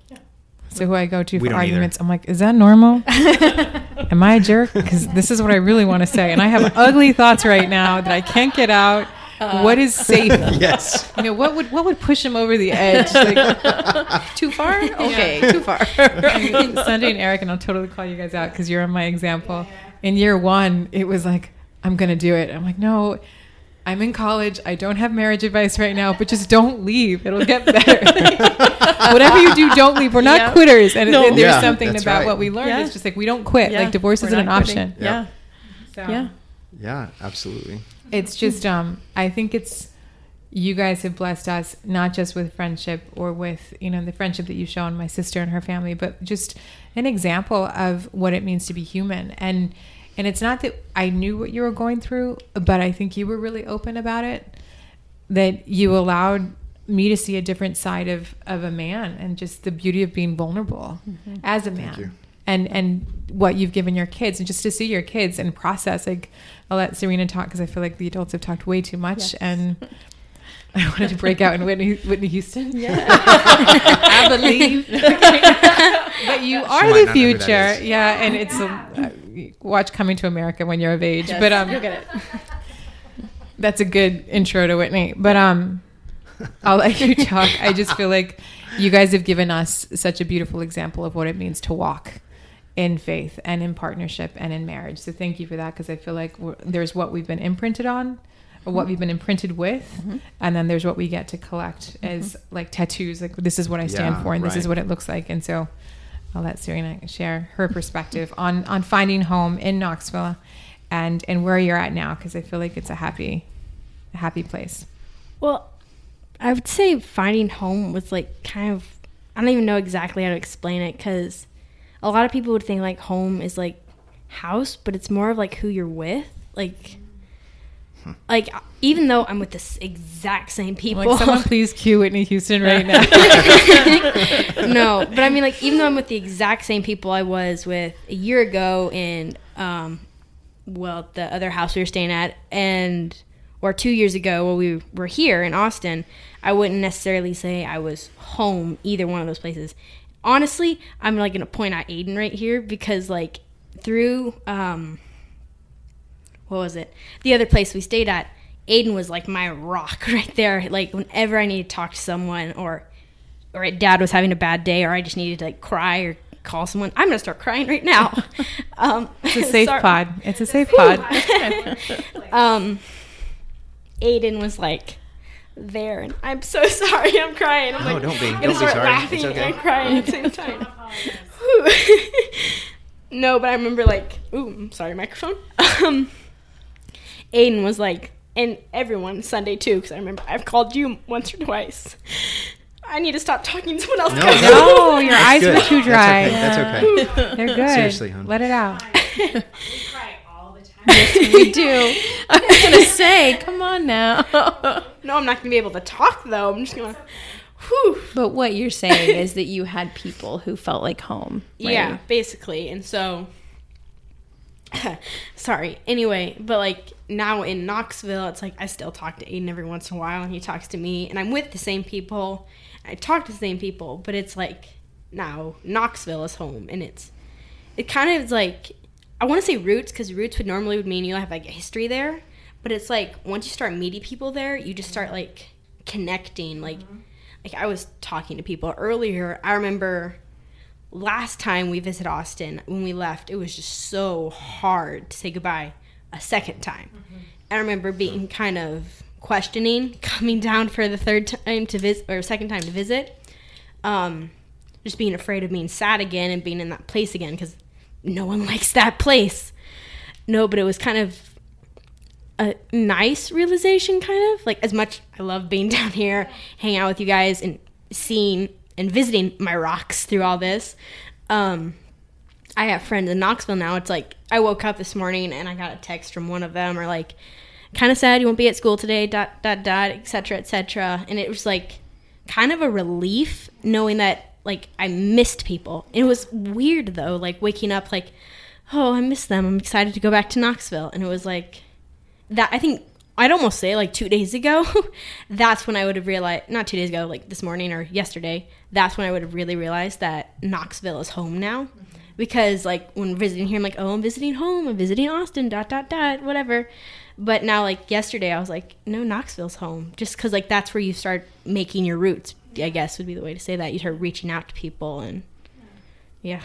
S1: So who I go to
S3: We
S1: for
S3: don't either.
S1: arguments, I'm like, is that normal? (laughs) Am I a jerk? Because this is what I really want to say, and I have ugly thoughts right now that I can't get out. Uh, what is safe? (laughs)
S3: Yes.
S1: You know, what would what would push him over the edge? Like, (laughs)
S2: Too far? Okay, too far. (laughs)
S1: Sunday and Eric, and I'll totally call you guys out because you're my example. In year one, it was like, I'm gonna do it. I'm like, no, I'm in college. I don't have marriage advice right now, but just don't leave. It'll get better. Whatever you do, don't leave. We're not
S2: Yeah.
S1: quitters. And,
S2: No.
S1: and there's
S3: Yeah,
S1: something about
S3: right.
S1: what we learned.
S2: Yeah.
S1: It's just like we don't quit.
S2: Yeah,
S1: Like divorce
S2: we're
S1: isn't an
S2: quitting.
S1: option.
S2: Yeah.
S1: So
S2: Yeah.
S3: Yeah. Absolutely.
S1: It's just um i think it's you guys have blessed us not just with friendship or with you know the friendship that you've shown my sister and her family but just an example of what it means to be human. And and it's not that i knew what you were going through but i think you were really open about it that you allowed me to see a different side of of a man and just the beauty of being vulnerable as a man.
S3: you.
S1: And and what you've given your kids and just to see your kids and process like i'll let serena talk because i feel like the adults have talked way too much
S2: Yes.
S1: and (laughs) i wanted to break out in whitney, whitney houston yeah (laughs) i believe (laughs) but you are the
S3: not know who that
S1: future yeah and it's a, watch coming to america when you're of age but um
S2: You'll get it.
S1: that's a good intro to Whitney. But um, I'll let you talk. I just feel like you guys have given us such a beautiful example of what it means to walk in faith and in partnership and in marriage. So thank you for that because I feel like we're, there's what we've been imprinted on, or what mm-hmm. we've been imprinted with, mm-hmm. and then there's what we get to collect mm-hmm. as like tattoos. Like this is what I stand
S3: Yeah,
S1: for, and this is what it looks like. And so I'll let Serena share her perspective on on finding home in Knoxville, and and where you're at now because I feel like it's a happy, a happy place.
S5: Well, I would say finding home was like kind of I don't even know exactly how to explain it because a lot of people would think like home is like house, but it's more of like who you're with. Like, like even though I'm with the exact same people,
S1: Like someone (laughs) please cue Whitney Houston right now. (laughs)
S5: no, but I mean, like, even though I'm with the exact same people I was with a year ago in, um, well, the other house we were staying at, and or two years ago while we were here in Austin, I wouldn't necessarily say I was home either one of those places. Honestly, I'm like gonna point out Aiden right here because like through um, what was it? The other place we stayed at, Aiden was like my rock (laughs) right there. Like whenever I needed to talk to someone or or dad was having a bad day or I just needed to like cry or call someone, I'm gonna start crying right now. (laughs) (laughs) um,
S1: It's a safe
S5: sorry.
S1: pod. It's a safe pod.
S5: Um, Aiden was like there, and I'm so (laughs) sorry. I'm crying. I'm
S3: No,
S5: like,
S3: don't be.
S5: gonna
S3: Don't be
S5: start
S3: sorry.
S5: laughing
S3: It's okay.
S5: and crying at the same (laughs) time. (laughs) no, but I remember like, ooh, I'm sorry, microphone. Um, Aiden was like, and everyone Sunday too, because I remember I've called you once or twice. I need to stop talking to someone else.
S3: No,
S5: guys.
S1: No, your eyes
S3: Good.
S1: were too dry.
S3: That's okay. That's okay.
S1: They're good.
S3: Seriously, hon.
S1: Let it out.
S4: We cry all the time.
S2: Yes, we do. I was (laughs) gonna say, come on now. (laughs)
S5: No, I'm not gonna be able to talk though. I'm just gonna. Whew.
S2: but what you're saying is that you had people who felt like home. right?
S5: Yeah, basically. And so (laughs) sorry. Anyway, but like now in Knoxville, it's like I still talk to Aiden every once in a while and he talks to me and I'm with the same people. I talk to the same people, but it's like now Knoxville is home and it's it kind of is like I want to say roots cuz roots would normally would mean you have like a history there, but it's like once you start meeting people there, you just start like connecting like like I was talking to people earlier. I remember last time we visited Austin, when we left, it was just so hard to say goodbye a second time. I remember being kind of questioning (laughs) coming down for the third time to visit or second time to visit. Um, just being afraid of being sad again and being in that place again because no one (laughs) likes that place. No, but it was kind of a nice realization, kind of like as much I love being (laughs) down here, hanging out with you guys, and seeing and visiting my rocks through all this. Um, I have friends in Knoxville now. It's like I woke up this morning and I got a text from one of them, or like, kind of sad you won't be at school today, dot dot dot, etc. etc. And it was like kind of a relief knowing that like I missed people. It was weird though, like waking up like, oh, I miss them. I'm excited to go back to Knoxville, and it was like that. I think I'd almost say like two days ago. (laughs) that's when I would have realized, not two days ago, like this morning or yesterday. That's when I would have really realized that Knoxville is home now. Because like when visiting here, I'm like, oh, I'm visiting home. I'm visiting Austin. Dot dot dot. Whatever. But now, like yesterday, I was like, no, Knoxville's home. Just because like that's where you start making your roots. I guess would be the way to say that. You start reaching out to people and yeah.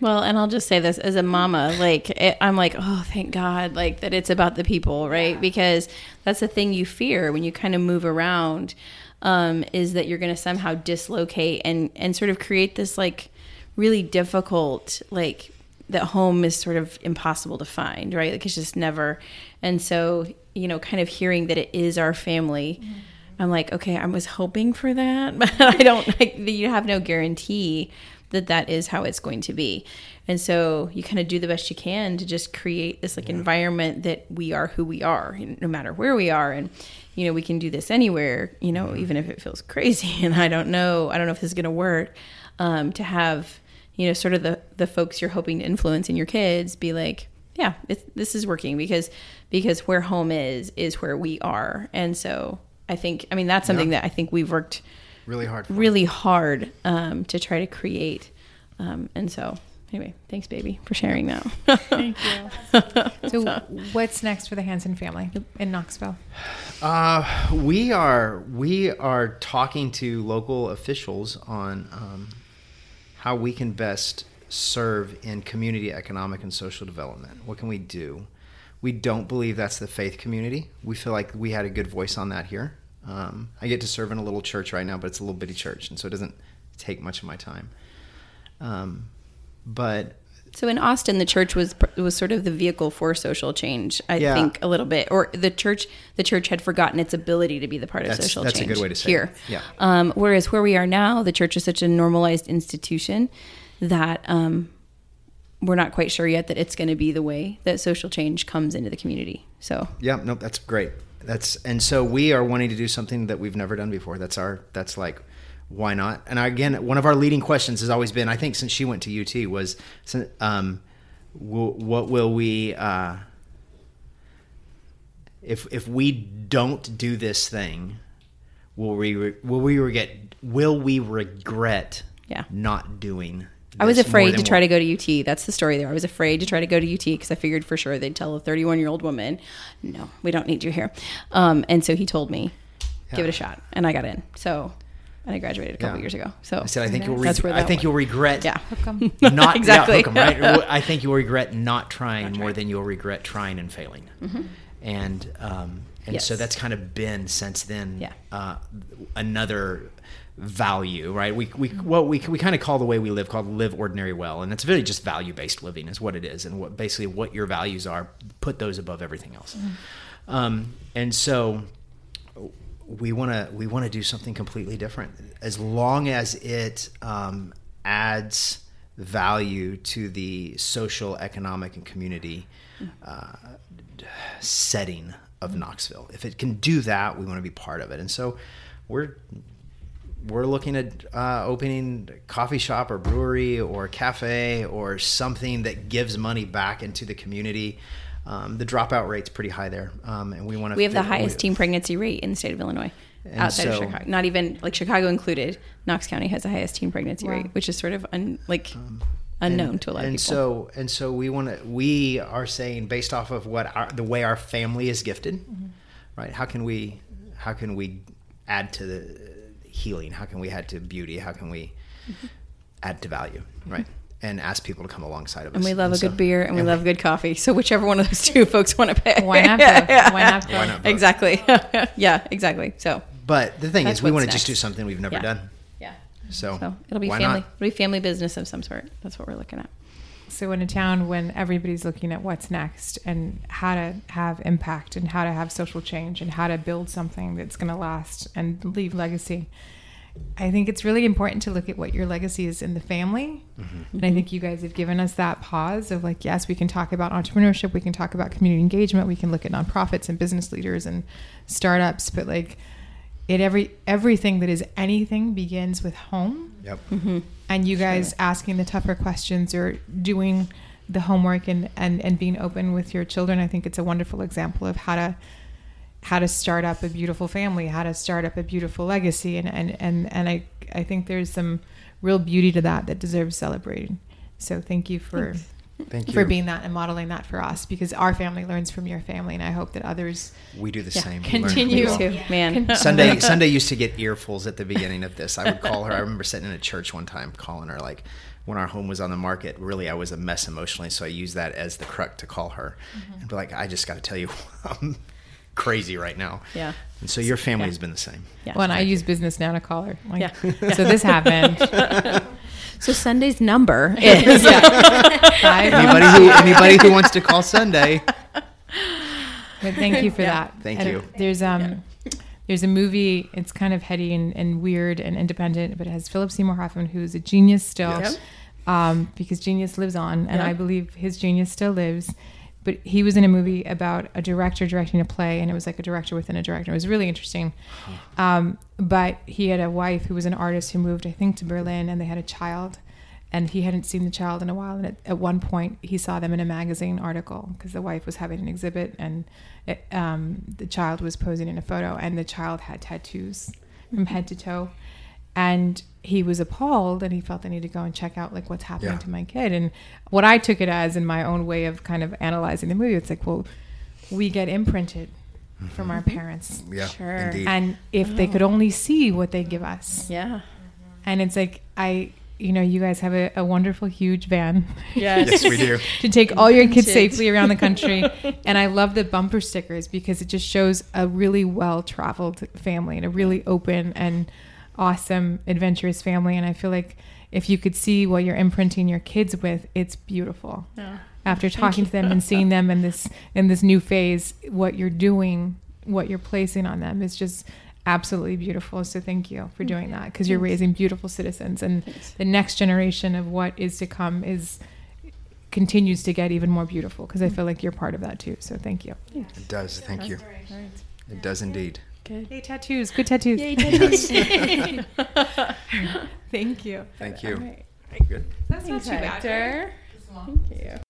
S2: Well, and I'll just say this as a mama, like it, I'm like, oh, thank God, like that it's about the people, right? Yeah. Because that's the thing you fear when you kind of move around, um, is that you're going to somehow dislocate and and sort of create this like really difficult like that home is sort of impossible to find, right? Like it's just never. And so, you know, kind of hearing that it is our family. Mm-hmm. I'm like, okay, I was hoping for that, (laughs) but I don't like you have no guarantee that that is how it's going to be. And so you kind of do the best you can to just create this like yeah. environment that we are who we are, no matter where we are. And, you know, we can do this anywhere, you know, even if it feels crazy (laughs) and I don't know, I don't know if this is going to work, um, to have, you know, sort of the, the folks you're hoping to influence in your kids be like, yeah, this is working because, because where home is, is where we are. And so I think, I mean, that's something yeah. that I think we've worked
S3: really hard,
S2: for. really hard um, to try to create. Um, and so, anyway, thanks, baby, for sharing that.
S1: Thank you. (laughs) so, what's next for the Hanson family in Knoxville?
S3: Uh, we are we are talking to local officials on um, how we can best serve in community economic and social development. What can we do? We don't believe that's the faith community. We feel like we had a good voice on that here. Um, I get to serve in a little church right now, but it's a little bitty church, and so it doesn't take much of my time. Um, but
S2: so in Austin, the church was was sort of the vehicle for social change. I
S3: yeah.
S2: think a little bit, or the church the church had forgotten its ability to be the part of
S3: that's,
S2: social
S3: that's
S2: change.
S3: That's a good way to say
S2: here.
S3: It. Yeah.
S2: Um, whereas where we are now, the church is such a normalized institution that um, we're not quite sure yet that it's going to be the way that social change comes into the community. So
S3: yeah, no, that's great that's and so we are wanting to do something that we've never done before. That's our that's like why not? And again, one of our leading questions has always been, I think, since she went to UT, was, um, what will we, uh, if if we don't do this thing, will we will we regret will we regret
S2: yeah.
S3: not doing
S2: I was afraid to try to go to UT. That's the story there. I was afraid to try to go to UT because I figured for sure they'd tell a 31 year old woman, no, we don't need you here. Um, and so he told me, give it a shot. And I got in. So, and I graduated a couple yeah. years ago. So
S3: I said, I think you'll, re- I think you'll regret
S2: yeah. (laughs)
S3: not
S2: exactly.
S3: Yeah, right? I think you'll regret not trying, not trying more than you'll regret trying and failing. Mm-hmm. And, um, and yes. so that's kind of been since then
S2: yeah.
S3: uh, another value, right? We we what we we kind of call the way we live called live ordinary well, and it's really just value based living is what it is, and what basically what your values are, put those above everything else. Mm-hmm. Um, and so we want to we want to do something completely different, as long as it um, adds value to the social, economic, and community uh, setting of Knoxville. If it can do that, we want to be part of it, and so we're we're looking at uh, opening a coffee shop or brewery or cafe or something that gives money back into the community. Um, the dropout rate's pretty high there, um, and we want to.
S2: We have the highest we, teen pregnancy rate in the state of Illinois, outside so, of Chicago. Not even like Chicago included. Knox County has the highest teen pregnancy wow. rate, which is sort of un, like um, unknown
S3: and,
S2: to a lot
S3: of
S2: people.
S3: And so, and so we want to. We are saying based off of what our, the way our family is gifted, mm-hmm. right? How can we, how can we add to the healing? How can we add to beauty? How can we mm-hmm. add to value? Right. and ask people to come alongside of us.
S2: And we love a
S3: so-
S2: good beer and we love good coffee. So whichever one of those two (laughs) folks want to pay.
S1: Why not both? (laughs)
S2: Yeah.
S1: Why not both?
S3: Why not both?
S2: Exactly. (laughs) yeah, exactly. So
S3: But the thing
S2: That's
S3: is, we want to just do something we've never
S2: Yeah.
S3: done.
S2: Yeah.
S3: So,
S2: So it'll be
S3: why
S2: family.
S3: not?
S2: It'll be family business of some sort. That's what we're looking at.
S1: So in a town when everybody's looking at what's next and how to have impact and how to have social change and how to build something that's going to last and leave legacy, I think it's really important to look at what your legacy is in the family. Mm-hmm. And I think you guys have given us that pause of like, yes, we can talk about entrepreneurship, we can talk about community engagement, we can look at nonprofits and business leaders and startups, but like it every everything that is anything begins with home.
S3: Yep. Mm-hmm.
S1: and you guys asking the tougher questions or doing the homework and, and, and being open with your children i think it's a wonderful example of how to how to start up a beautiful family how to start up a beautiful legacy. And and and, and i i think there's some real beauty to that that deserves celebrating. So thank you for
S3: Thank you.
S1: for being that and modeling that for us because our family learns from your family and i hope that others
S3: we do the
S2: Yeah.
S3: same. We
S1: Continue.
S3: to all.
S2: Man.
S3: Sunday (laughs) Sunday used to get earfuls at the beginning of this. I would call her. I remember sitting in a church one time calling her like when our home was on the market. Really, I was a mess emotionally, so I used that as the crux to call her mm-hmm. and be like, "I just got to tell you, I'm (laughs) um, crazy right now."
S2: Yeah.
S3: And so your family
S2: Yeah.
S3: has been the same.
S2: Yeah.
S1: well and i use business now to call her like,
S2: Yeah. (laughs)
S1: so this happened (laughs)
S2: So Sunday's number (laughs) is
S1: Five-
S3: Anybody who anybody who wants to call Sunday,
S1: But thank you for
S2: Yeah.
S1: that.
S3: Thank
S1: And
S3: you.
S1: There's um, there's a movie. It's kind of heady and, and weird and independent, but it has Philip Seymour Hoffman, who's a genius still,
S3: Yes.
S1: um, because genius lives on, and
S2: Yeah.
S1: I believe his genius still lives. But he was in a movie about a director directing a play, and it was like a director within a director. It was really interesting. Um, but he had a wife who was an artist who moved, I think, to Berlin, and they had a child. And he hadn't seen the child in a while. And at, at one point, he saw them in a magazine article because the wife was having an exhibit, and it, um, the child was posing in a photo, and the child had tattoos from head to toe. And he was appalled, and he felt the need to go and check out like what's happening
S3: Yeah.
S1: to my kid. And what I took it as, in my own way of kind of analyzing the movie, it's like, well, we get imprinted mm-hmm. from our parents.
S3: yeah,
S2: Sure.
S3: indeed.
S1: And if they could oh. only see what they give us,
S2: yeah.
S1: and it's like I, you know, you guys have a, a wonderful, huge van.
S3: yes, yes we do. (laughs)
S1: to take all your kids
S2: Kids.
S1: safely around the country. and I love the bumper stickers because it just shows a really well traveled family and a really open and awesome, adventurous family. And I feel like if you could see what you're imprinting your kids with, it's beautiful. After talking to them and seeing them in this in this new phase, what you're doing, what you're placing on them is just absolutely beautiful. So thank you for doing that because you're raising beautiful citizens and the next generation of what is to come is continues to get even more beautiful because I feel like you're part of that too. So thank you.
S3: It does. Thank you. It does indeed.
S1: Yay tattoos, good tattoos. Yay, (laughs) tattoos. (laughs) thank you.
S3: Thank you.
S2: All right.
S3: Good.
S1: That's not too bad.
S2: Hector.
S1: right?
S2: Thank you.